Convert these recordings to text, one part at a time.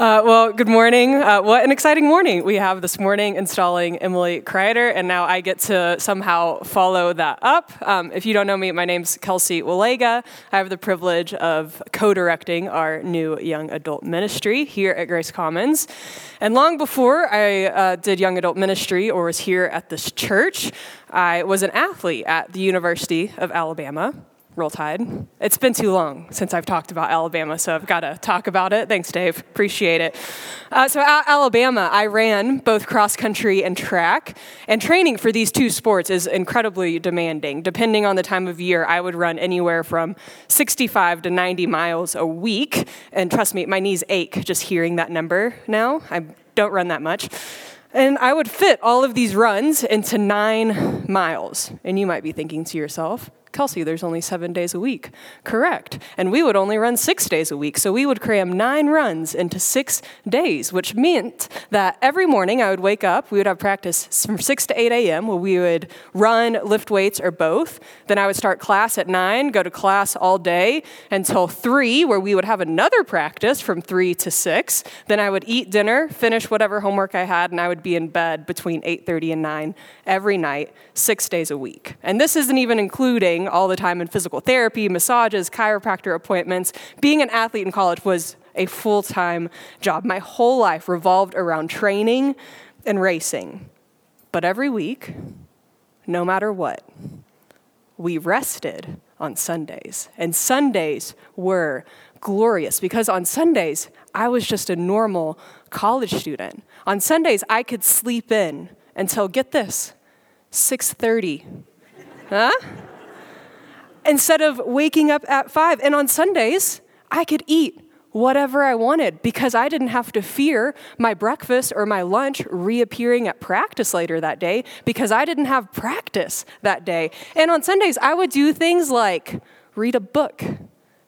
Uh, well, good morning. Uh, what an exciting morning we have this morning installing Emily Kreider, and now I get to somehow follow that up. Um, if you don't know me, my name's Kelsey Walega. I have the privilege of co directing our new young adult ministry here at Grace Commons. And long before I uh, did young adult ministry or was here at this church, I was an athlete at the University of Alabama. Roll Tide. It's been too long since I've talked about Alabama, so I've got to talk about it. Thanks, Dave. Appreciate it. Uh, so, at Alabama, I ran both cross country and track, and training for these two sports is incredibly demanding. Depending on the time of year, I would run anywhere from 65 to 90 miles a week. And trust me, my knees ache just hearing that number now. I don't run that much. And I would fit all of these runs into nine miles. And you might be thinking to yourself, Kelsey, there's only seven days a week. Correct. And we would only run six days a week. So we would cram nine runs into six days, which meant that every morning I would wake up, we would have practice from 6 to 8 a.m., where we would run, lift weights, or both. Then I would start class at 9, go to class all day until 3, where we would have another practice from 3 to 6. Then I would eat dinner, finish whatever homework I had, and I would be in bed between 8.30 and 9 every night, six days a week. And this isn't even including all the time in physical therapy, massages, chiropractor appointments. Being an athlete in college was a full time job. My whole life revolved around training and racing. But every week, no matter what, we rested on Sundays. And Sundays were glorious because on Sundays, I was just a normal college student. On Sundays, I could sleep in until get this, 6:30. Huh? Instead of waking up at five. And on Sundays, I could eat whatever I wanted because I didn't have to fear my breakfast or my lunch reappearing at practice later that day because I didn't have practice that day. And on Sundays, I would do things like read a book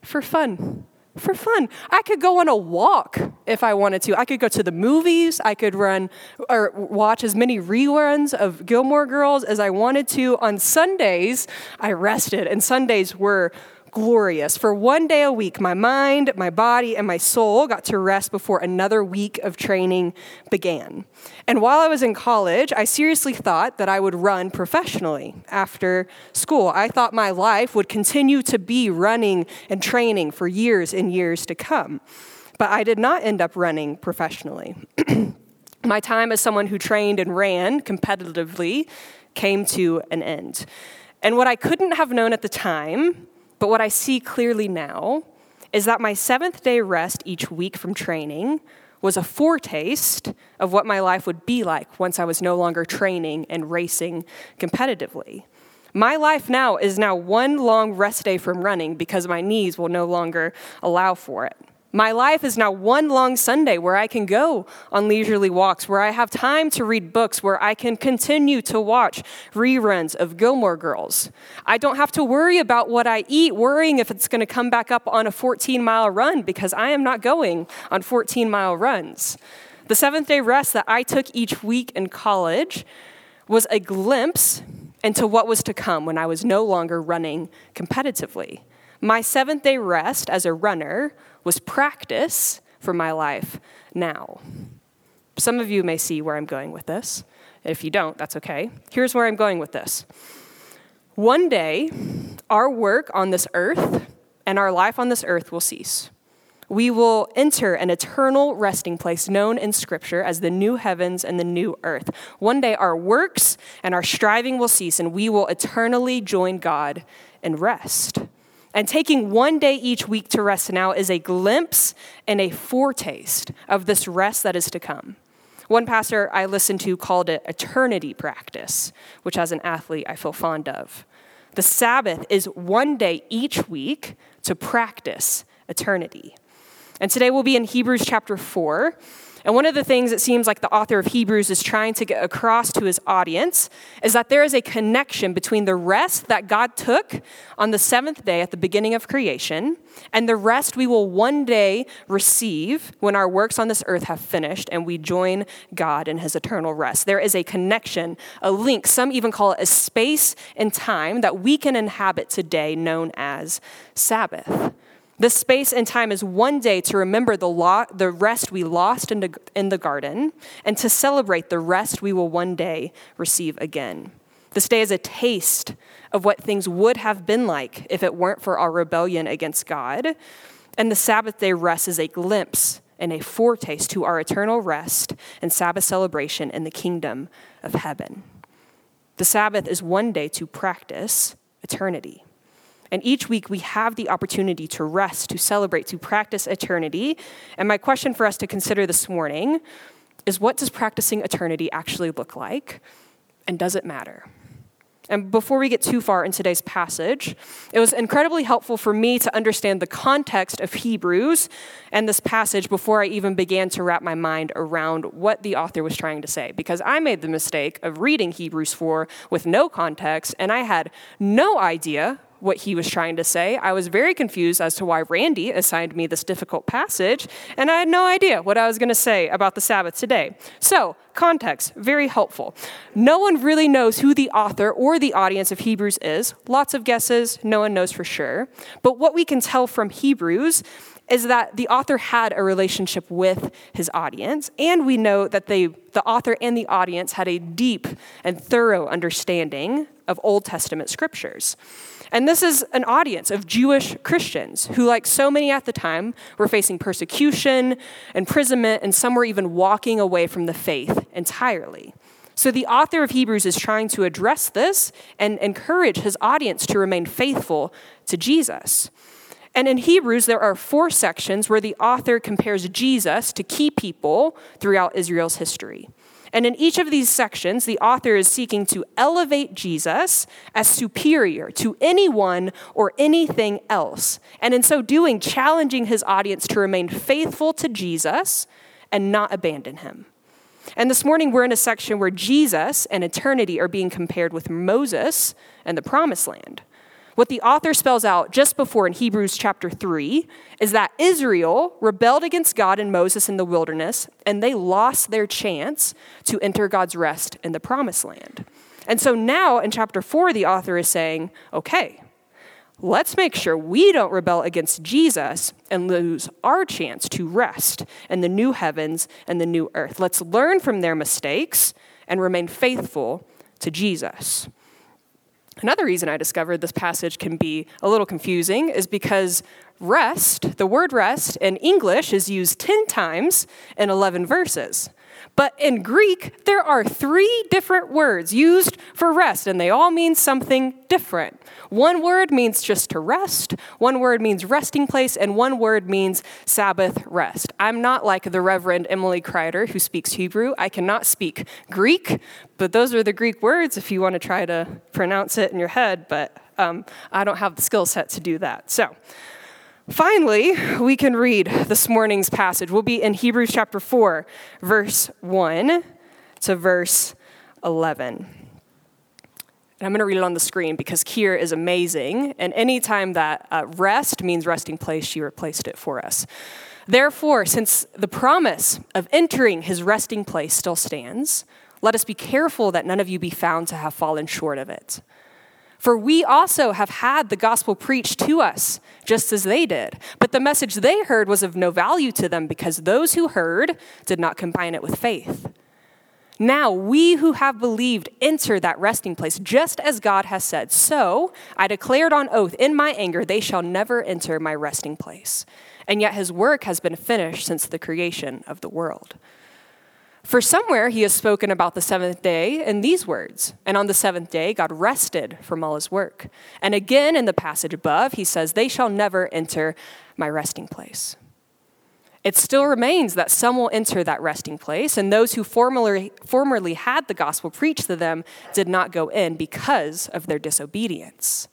for fun for fun. I could go on a walk if I wanted to. I could go to the movies. I could run or watch as many reruns of Gilmore Girls as I wanted to. On Sundays, I rested, and Sundays were glorious. For one day a week, my mind, my body, and my soul got to rest before another week of training began. And while I was in college, I seriously thought that I would run professionally after school. I thought my life would continue to be running and training for years and years to come. But I did not end up running professionally. my time as someone who trained and ran competitively came to an end. And what I couldn't have known at the time but what I see clearly now is that my seventh day rest each week from training was a foretaste of what my life would be like once I was no longer training and racing competitively. My life now is now one long rest day from running because my knees will no longer allow for it. My life is now one long Sunday where I can go on leisurely walks, where I have time to read books, where I can continue to watch reruns of Gilmore Girls. I don't have to worry about what I eat, worrying if it's going to come back up on a 14 mile run because I am not going on 14 mile runs. The seventh day rest that I took each week in college was a glimpse into what was to come when I was no longer running competitively. My seventh day rest as a runner was practice for my life now. Some of you may see where I'm going with this. If you don't, that's okay. Here's where I'm going with this. One day, our work on this earth and our life on this earth will cease. We will enter an eternal resting place known in Scripture as the new heavens and the new earth. One day, our works and our striving will cease, and we will eternally join God in rest. And taking one day each week to rest now is a glimpse and a foretaste of this rest that is to come. One pastor I listened to called it eternity practice, which as an athlete I feel fond of. The Sabbath is one day each week to practice eternity. And today we'll be in Hebrews chapter 4. And one of the things it seems like the author of Hebrews is trying to get across to his audience is that there is a connection between the rest that God took on the seventh day at the beginning of creation and the rest we will one day receive when our works on this earth have finished and we join God in his eternal rest. There is a connection, a link, some even call it a space and time that we can inhabit today known as Sabbath. This space and time is one day to remember the, law, the rest we lost in the, in the garden and to celebrate the rest we will one day receive again. This day is a taste of what things would have been like if it weren't for our rebellion against God. And the Sabbath day rest is a glimpse and a foretaste to our eternal rest and Sabbath celebration in the kingdom of heaven. The Sabbath is one day to practice eternity. And each week we have the opportunity to rest, to celebrate, to practice eternity. And my question for us to consider this morning is what does practicing eternity actually look like? And does it matter? And before we get too far in today's passage, it was incredibly helpful for me to understand the context of Hebrews and this passage before I even began to wrap my mind around what the author was trying to say. Because I made the mistake of reading Hebrews 4 with no context, and I had no idea what he was trying to say. I was very confused as to why Randy assigned me this difficult passage, and I had no idea what I was going to say about the Sabbath today. So, context, very helpful. No one really knows who the author or the audience of Hebrews is. Lots of guesses, no one knows for sure. But what we can tell from Hebrews is that the author had a relationship with his audience, and we know that they, the author and the audience had a deep and thorough understanding of Old Testament scriptures. And this is an audience of Jewish Christians who, like so many at the time, were facing persecution, imprisonment, and some were even walking away from the faith entirely. So the author of Hebrews is trying to address this and encourage his audience to remain faithful to Jesus. And in Hebrews, there are four sections where the author compares Jesus to key people throughout Israel's history. And in each of these sections, the author is seeking to elevate Jesus as superior to anyone or anything else. And in so doing, challenging his audience to remain faithful to Jesus and not abandon him. And this morning, we're in a section where Jesus and eternity are being compared with Moses and the promised land. What the author spells out just before in Hebrews chapter 3 is that Israel rebelled against God and Moses in the wilderness, and they lost their chance to enter God's rest in the promised land. And so now in chapter 4, the author is saying, okay, let's make sure we don't rebel against Jesus and lose our chance to rest in the new heavens and the new earth. Let's learn from their mistakes and remain faithful to Jesus. Another reason I discovered this passage can be a little confusing is because rest, the word rest in English is used 10 times in 11 verses. But in Greek, there are three different words used for rest, and they all mean something different. One word means just to rest, one word means resting place, and one word means Sabbath rest. I'm not like the Reverend Emily Kreider, who speaks Hebrew. I cannot speak Greek, but those are the Greek words if you want to try to pronounce it in your head, but um, I don't have the skill set to do that. So, Finally, we can read this morning's passage. We'll be in Hebrews chapter 4, verse 1 to verse 11. And I'm going to read it on the screen because Kier is amazing. And anytime that uh, rest means resting place, she replaced it for us. Therefore, since the promise of entering his resting place still stands, let us be careful that none of you be found to have fallen short of it. For we also have had the gospel preached to us, just as they did. But the message they heard was of no value to them because those who heard did not combine it with faith. Now we who have believed enter that resting place, just as God has said. So I declared on oath in my anger, they shall never enter my resting place. And yet his work has been finished since the creation of the world. For somewhere he has spoken about the seventh day in these words And on the seventh day, God rested from all his work. And again in the passage above, he says, They shall never enter my resting place. It still remains that some will enter that resting place, and those who formerly, formerly had the gospel preached to them did not go in because of their disobedience.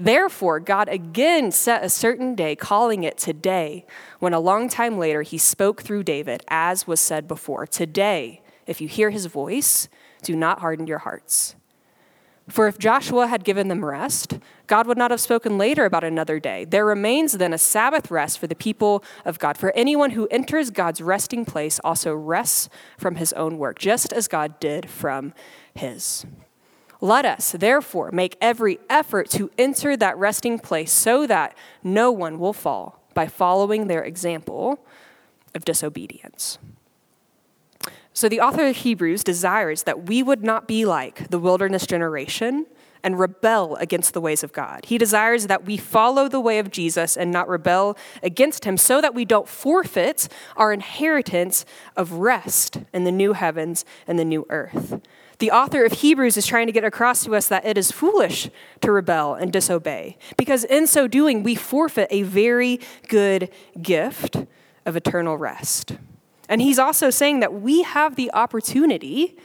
Therefore, God again set a certain day, calling it today, when a long time later he spoke through David, as was said before Today, if you hear his voice, do not harden your hearts. For if Joshua had given them rest, God would not have spoken later about another day. There remains then a Sabbath rest for the people of God. For anyone who enters God's resting place also rests from his own work, just as God did from his. Let us, therefore, make every effort to enter that resting place so that no one will fall by following their example of disobedience. So, the author of Hebrews desires that we would not be like the wilderness generation and rebel against the ways of God. He desires that we follow the way of Jesus and not rebel against him so that we don't forfeit our inheritance of rest in the new heavens and the new earth. The author of Hebrews is trying to get across to us that it is foolish to rebel and disobey, because in so doing, we forfeit a very good gift of eternal rest. And he's also saying that we have the opportunity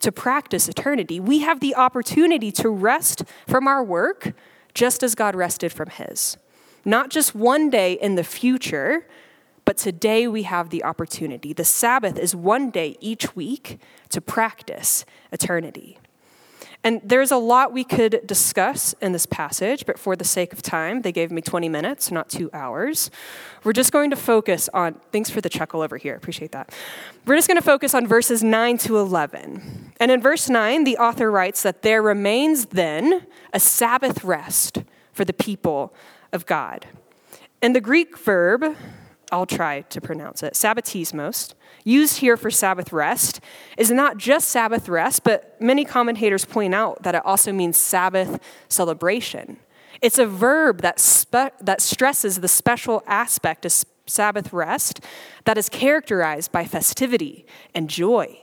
to practice eternity. We have the opportunity to rest from our work just as God rested from his. Not just one day in the future, but today we have the opportunity. The Sabbath is one day each week to practice eternity. And there's a lot we could discuss in this passage, but for the sake of time, they gave me 20 minutes, not two hours. We're just going to focus on, thanks for the chuckle over here, appreciate that. We're just going to focus on verses 9 to 11. And in verse 9, the author writes that there remains then a Sabbath rest for the people of God. And the Greek verb I'll try to pronounce it, sabbatismos, used here for Sabbath rest, is not just Sabbath rest, but many commentators point out that it also means Sabbath celebration. It's a verb that, spe- that stresses the special aspect of Sabbath rest that is characterized by festivity and joy.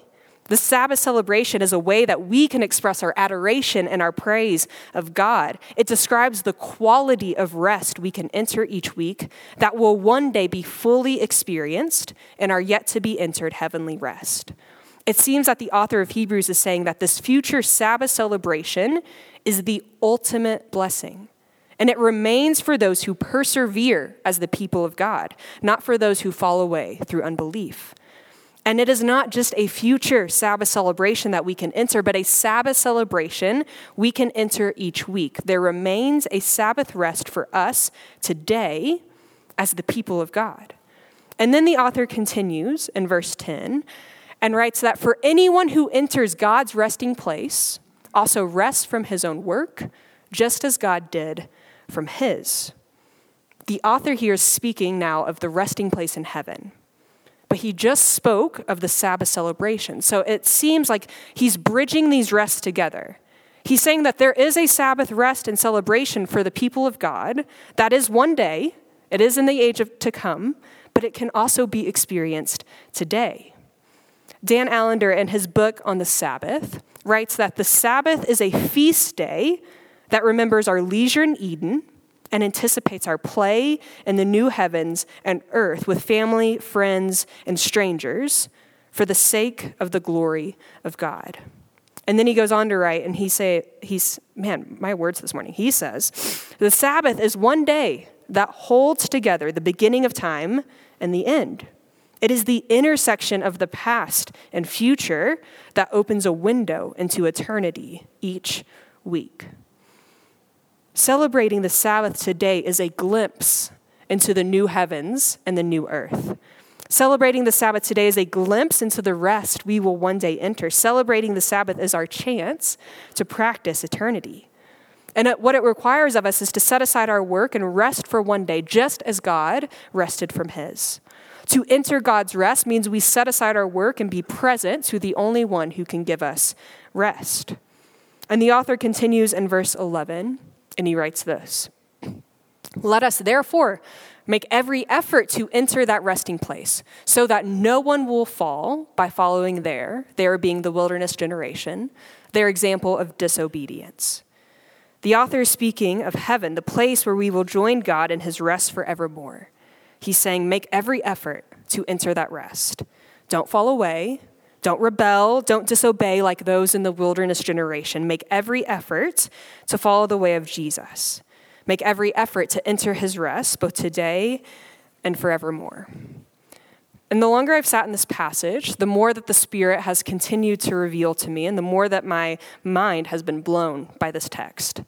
The Sabbath celebration is a way that we can express our adoration and our praise of God. It describes the quality of rest we can enter each week that will one day be fully experienced in our yet to be entered heavenly rest. It seems that the author of Hebrews is saying that this future Sabbath celebration is the ultimate blessing. And it remains for those who persevere as the people of God, not for those who fall away through unbelief. And it is not just a future Sabbath celebration that we can enter, but a Sabbath celebration we can enter each week. There remains a Sabbath rest for us today as the people of God. And then the author continues in verse 10 and writes that for anyone who enters God's resting place also rests from his own work, just as God did from his. The author here is speaking now of the resting place in heaven but he just spoke of the Sabbath celebration. So it seems like he's bridging these rests together. He's saying that there is a Sabbath rest and celebration for the people of God. That is one day, it is in the age of, to come, but it can also be experienced today. Dan Allender, in his book on the Sabbath, writes that the Sabbath is a feast day that remembers our leisure in Eden and anticipates our play in the new heavens and earth with family, friends, and strangers for the sake of the glory of God. And then he goes on to write, and he say, he's man, my words this morning. He says, the Sabbath is one day that holds together the beginning of time and the end. It is the intersection of the past and future that opens a window into eternity each week. Celebrating the Sabbath today is a glimpse into the new heavens and the new earth. Celebrating the Sabbath today is a glimpse into the rest we will one day enter. Celebrating the Sabbath is our chance to practice eternity. And what it requires of us is to set aside our work and rest for one day, just as God rested from his. To enter God's rest means we set aside our work and be present to the only one who can give us rest. And the author continues in verse 11 and he writes this Let us therefore make every effort to enter that resting place, so that no one will fall by following there, there being the wilderness generation, their example of disobedience. The author is speaking of heaven, the place where we will join God in his rest forevermore. He's saying, make every effort to enter that rest. Don't fall away, don't rebel, don't disobey like those in the wilderness generation. Make every effort to follow the way of Jesus. Make every effort to enter his rest, both today and forevermore. And the longer I've sat in this passage, the more that the Spirit has continued to reveal to me, and the more that my mind has been blown by this text.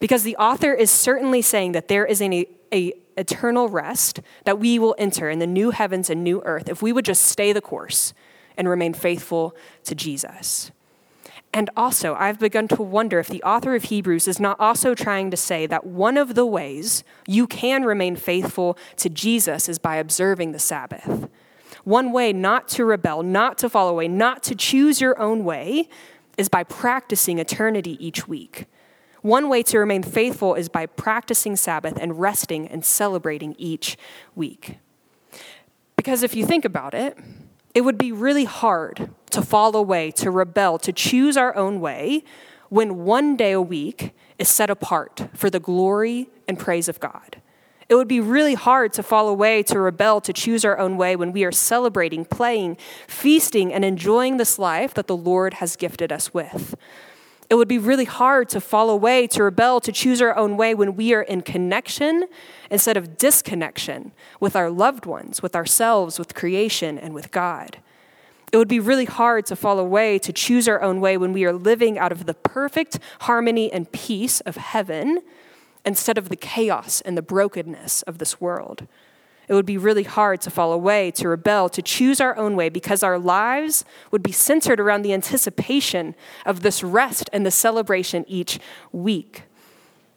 Because the author is certainly saying that there is an a eternal rest that we will enter in the new heavens and new earth if we would just stay the course and remain faithful to Jesus. And also, I've begun to wonder if the author of Hebrews is not also trying to say that one of the ways you can remain faithful to Jesus is by observing the Sabbath. One way not to rebel, not to fall away, not to choose your own way is by practicing eternity each week. One way to remain faithful is by practicing Sabbath and resting and celebrating each week. Because if you think about it, it would be really hard to fall away, to rebel, to choose our own way when one day a week is set apart for the glory and praise of God. It would be really hard to fall away, to rebel, to choose our own way when we are celebrating, playing, feasting, and enjoying this life that the Lord has gifted us with. It would be really hard to fall away, to rebel, to choose our own way when we are in connection instead of disconnection with our loved ones, with ourselves, with creation, and with God. It would be really hard to fall away, to choose our own way when we are living out of the perfect harmony and peace of heaven instead of the chaos and the brokenness of this world. It would be really hard to fall away, to rebel, to choose our own way because our lives would be centered around the anticipation of this rest and the celebration each week.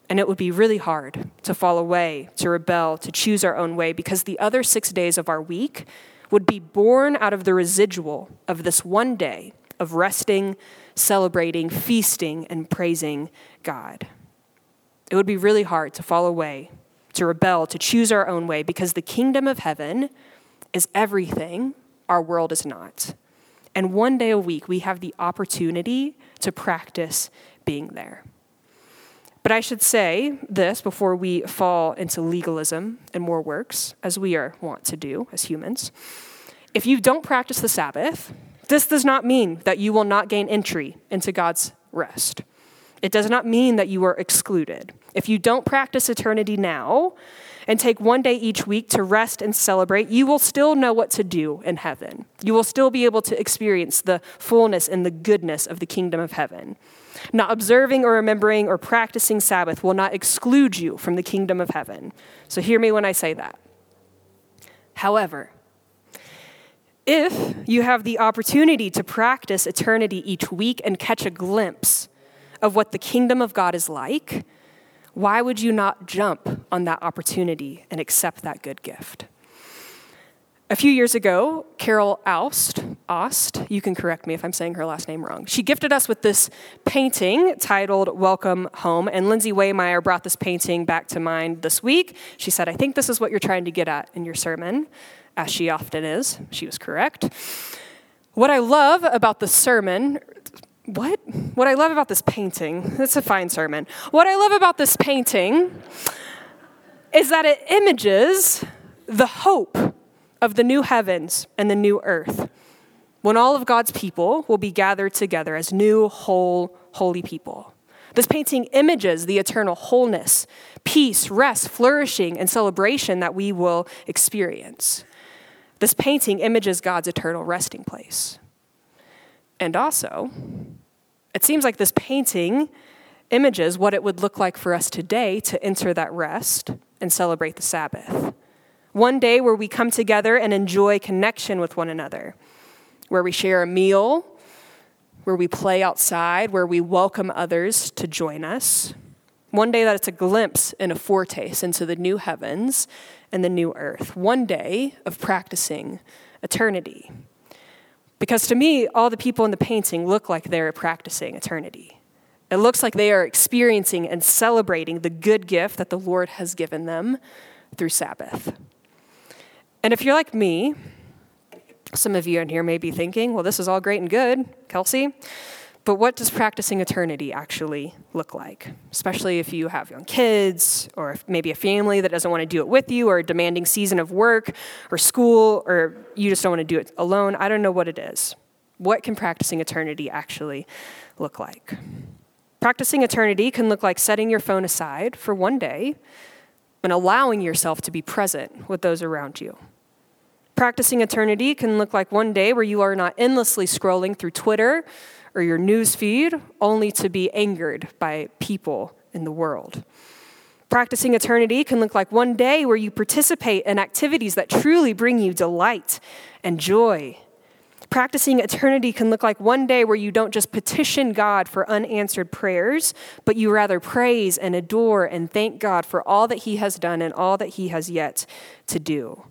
And it would be really hard to fall away, to rebel, to choose our own way because the other six days of our week would be born out of the residual of this one day of resting, celebrating, feasting, and praising God. It would be really hard to fall away, to rebel, to choose our own way, because the kingdom of heaven is everything our world is not. And one day a week, we have the opportunity to practice being there. But I should say this before we fall into legalism and more works, as we are wont to do as humans. If you don't practice the Sabbath, this does not mean that you will not gain entry into God's rest. It does not mean that you are excluded. If you don't practice eternity now and take one day each week to rest and celebrate, you will still know what to do in heaven. You will still be able to experience the fullness and the goodness of the kingdom of heaven. Not observing or remembering or practicing Sabbath will not exclude you from the kingdom of heaven. So hear me when I say that. However, if you have the opportunity to practice eternity each week and catch a glimpse of what the kingdom of God is like, why would you not jump on that opportunity and accept that good gift? A few years ago, Carol Aust, Aust, you can correct me if I'm saying her last name wrong. She gifted us with this painting titled Welcome Home, and Lindsay Waymeyer brought this painting back to mind this week. She said, I think this is what you're trying to get at in your sermon, as she often is. She was correct. What I love about the sermon, what? What I love about this painting, it's a fine sermon. What I love about this painting is that it images the hope of the new heavens and the new earth when all of God's people will be gathered together as new, whole, holy people. This painting images the eternal wholeness, peace, rest, flourishing, and celebration that we will experience. This painting images God's eternal resting place. And also, it seems like this painting images what it would look like for us today to enter that rest and celebrate the Sabbath. One day where we come together and enjoy connection with one another, where we share a meal, where we play outside, where we welcome others to join us. One day that it's a glimpse and a foretaste into the new heavens and the new earth. One day of practicing eternity. Because to me, all the people in the painting look like they're practicing eternity. It looks like they are experiencing and celebrating the good gift that the Lord has given them through Sabbath. And if you're like me, some of you in here may be thinking, well, this is all great and good, Kelsey. But what does practicing eternity actually look like? Especially if you have young kids, or maybe a family that doesn't want to do it with you, or a demanding season of work or school, or you just don't want to do it alone. I don't know what it is. What can practicing eternity actually look like? Practicing eternity can look like setting your phone aside for one day and allowing yourself to be present with those around you. Practicing eternity can look like one day where you are not endlessly scrolling through Twitter or your news feed only to be angered by people in the world. Practicing eternity can look like one day where you participate in activities that truly bring you delight and joy. Practicing eternity can look like one day where you don't just petition God for unanswered prayers, but you rather praise and adore and thank God for all that He has done and all that He has yet to do.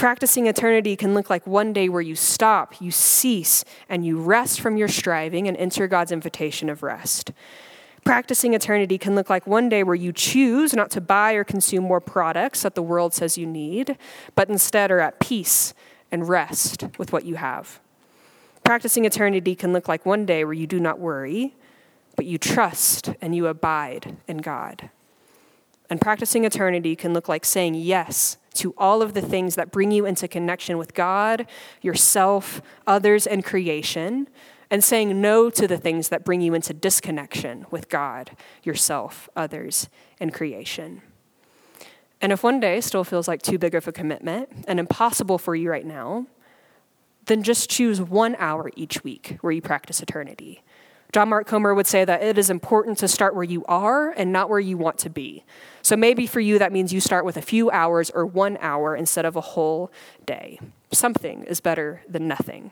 Practicing eternity can look like one day where you stop, you cease, and you rest from your striving and enter God's invitation of rest. Practicing eternity can look like one day where you choose not to buy or consume more products that the world says you need, but instead are at peace and rest with what you have. Practicing eternity can look like one day where you do not worry, but you trust and you abide in God. And practicing eternity can look like saying yes to all of the things that bring you into connection with God, yourself, others, and creation, and saying no to the things that bring you into disconnection with God, yourself, others, and creation. And if one day still feels like too big of a commitment and impossible for you right now, then just choose one hour each week where you practice eternity. John Mark Comer would say that it is important to start where you are and not where you want to be. So maybe for you, that means you start with a few hours or one hour instead of a whole day. Something is better than nothing.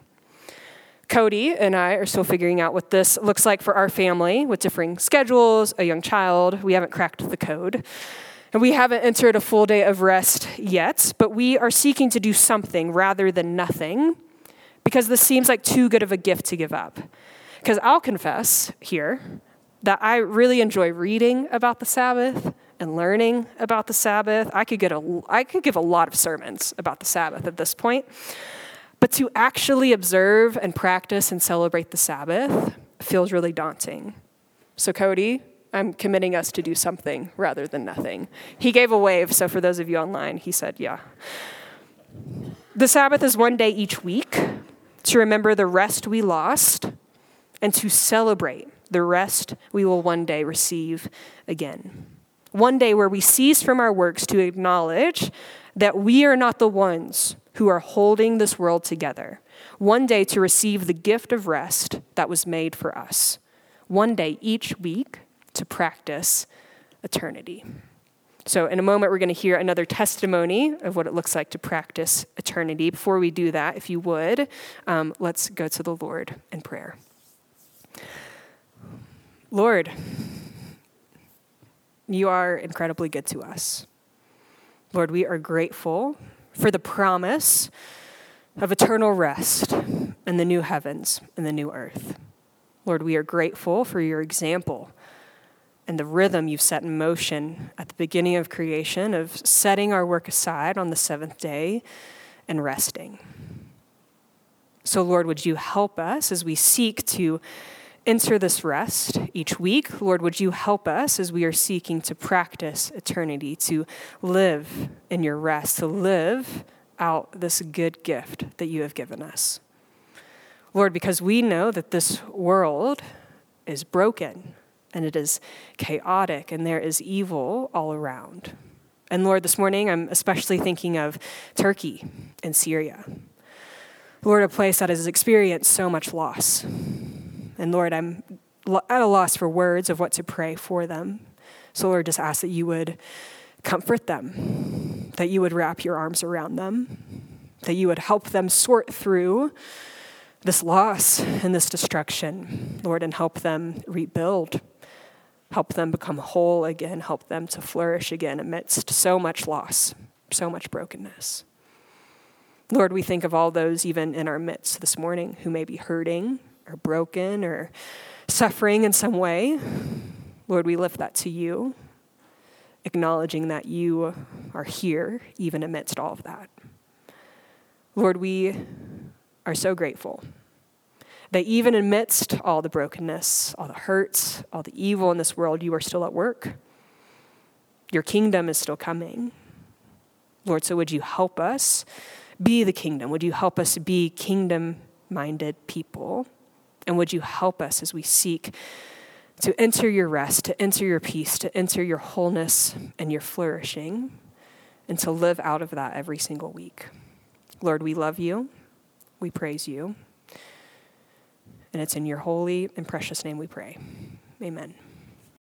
Cody and I are still figuring out what this looks like for our family with differing schedules, a young child. We haven't cracked the code. And we haven't entered a full day of rest yet, but we are seeking to do something rather than nothing because this seems like too good of a gift to give up. Because I'll confess here that I really enjoy reading about the Sabbath and learning about the Sabbath. I could, get a, I could give a lot of sermons about the Sabbath at this point. But to actually observe and practice and celebrate the Sabbath feels really daunting. So, Cody, I'm committing us to do something rather than nothing. He gave a wave, so for those of you online, he said, yeah. The Sabbath is one day each week to remember the rest we lost and to celebrate the rest we will one day receive again. One day where we cease from our works to acknowledge that we are not the ones who are holding this world together. One day to receive the gift of rest that was made for us. One day each week to practice eternity. So, in a moment, we're going to hear another testimony of what it looks like to practice eternity. Before we do that, if you would, um, let's go to the Lord in prayer. Lord, you are incredibly good to us. Lord, we are grateful for the promise of eternal rest in the new heavens and the new earth. Lord, we are grateful for your example and the rhythm you've set in motion at the beginning of creation of setting our work aside on the seventh day and resting. So, Lord, would you help us as we seek to enter this rest each week. Lord, would you help us as we are seeking to practice eternity, to live in your rest, to live out this good gift that you have given us. Lord, because we know that this world is broken and it is chaotic and there is evil all around. And Lord, this morning I'm especially thinking of Turkey and Syria. Lord, a place that has experienced so much loss. And Lord, I'm at a loss for words of what to pray for them. So, Lord, just ask that you would comfort them, that you would wrap your arms around them, that you would help them sort through this loss and this destruction, Lord, and help them rebuild, help them become whole again, help them to flourish again amidst so much loss, so much brokenness. Lord, we think of all those even in our midst this morning who may be hurting, or broken or suffering in some way, Lord, we lift that to you, acknowledging that you are here even amidst all of that. Lord, we are so grateful that even amidst all the brokenness, all the hurts, all the evil in this world, you are still at work. Your kingdom is still coming. Lord, so would you help us be the kingdom? Would you help us be kingdom minded people? And would you help us as we seek to enter your rest, to enter your peace, to enter your wholeness and your flourishing, and to live out of that every single week? Lord, we love you. We praise you. And it's in your holy and precious name we pray. Amen.